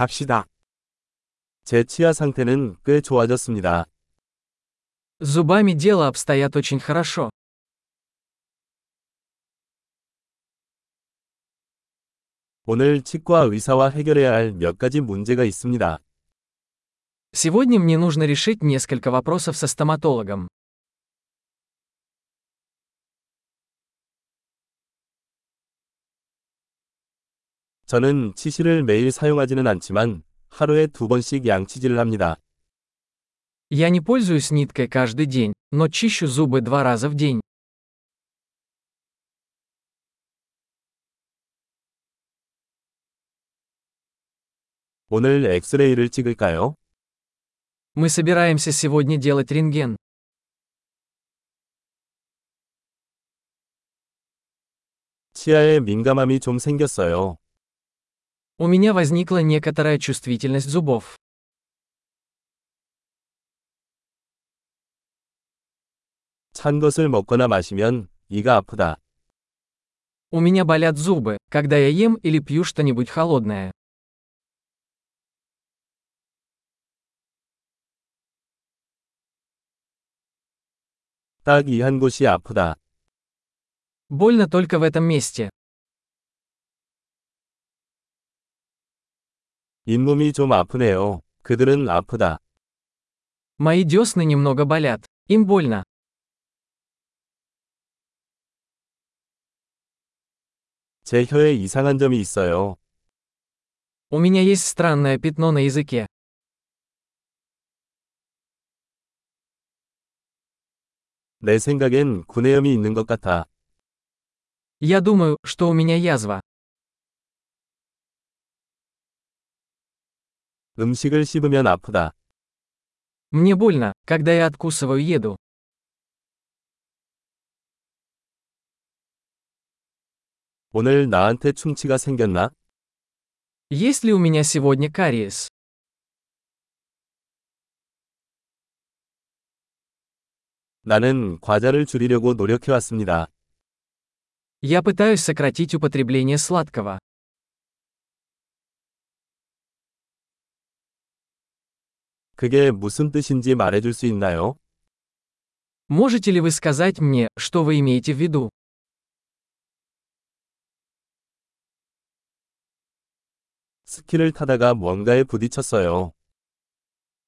갑시다. 제 치아 상태는 꽤 좋아졌습니다. С зубами дело обстоят очень хорошо. 오늘 치과 의사와 해결해야 할 몇 가지 문제가 있습니다. Сегодня мне нужно решить несколько вопросов со стоматологом. 저는 치실을 매일 사용하지는 않지만 하루에 두 번씩 양치질을 합니다. Я не пользуюсь ниткой каждый день, но чищу зубы два раза в день. 오늘 엑스레이를 찍을까요? Мы собираемся сегодня делать рентген. 치아에 민감함이 좀 생겼어요. У меня возникла некоторая чувствительность зубов. 찬 것을 먹거나 마시면 이가 아프다. У меня болят зубы, когда я ем или пью что-нибудь холодное. 딱 이 한 곳이 아프다. Больно только в этом месте. 잇몸이 좀 아프네요. 그들은 아프다. Мои десны немного болят. Им больно. 제 혀에 이상한 점이 있어요. У меня есть странное пятно на языке. 내 생각엔 구내염이 있는 것 같아. Я думаю, что у меня язва. 음식을 씹으면 아프다. Мне больно, когда я откусываю еду. 오늘 나한테 충치가 생겼나? Есть ли у меня сегодня кариес? 나는 과자를 줄이려고 노력해왔습니다. Я пытаюсь сократить употребление сладкого. 그게 무슨 뜻인지 말해줄 수 있나요? Можете ли вы сказать мне, что вы имеете в виду? 스키를 타다가 뭔가에 부딪혔어요.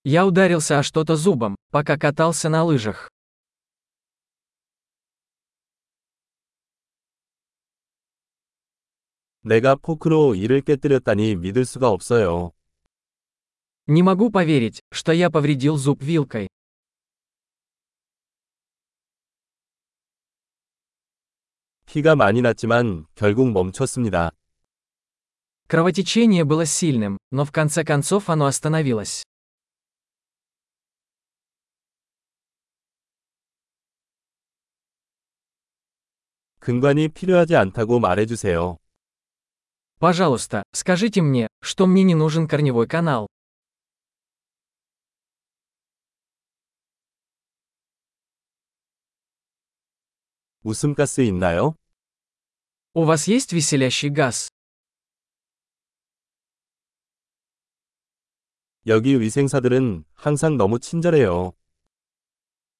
Я ударился о что-то зубом, пока катался на лыжах. 내가 포크로 이를 깨뜨렸다니 믿을 수가 없어요. Не могу поверить, что я повредил зуб вилкой. 피가 많이 났지만 결국 멈췄습니다. Кровотечение было сильным, но в конце концов оно остановилось. 근관이 필요하지 않다고 말해주세요. Пожалуйста, скажите мне, что мне не нужен корневой канал. 웃음가스 있나요? У вас есть веселящий газ? 여기 위생사들은 항상 너무 친절해요.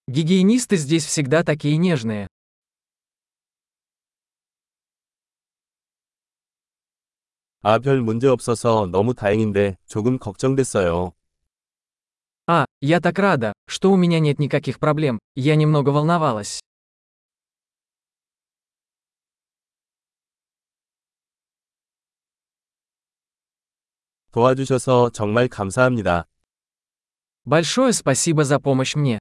Гигиенисты здесь всегда такие нежные. 아, 별 문제 없어서 너무 다행인데 조금 걱정됐어요. А, я так рада, что у меня нет никаких проблем, я немного волновалась. 도와주셔서 정말 감사합니다. Большое спасибо за помощь мне.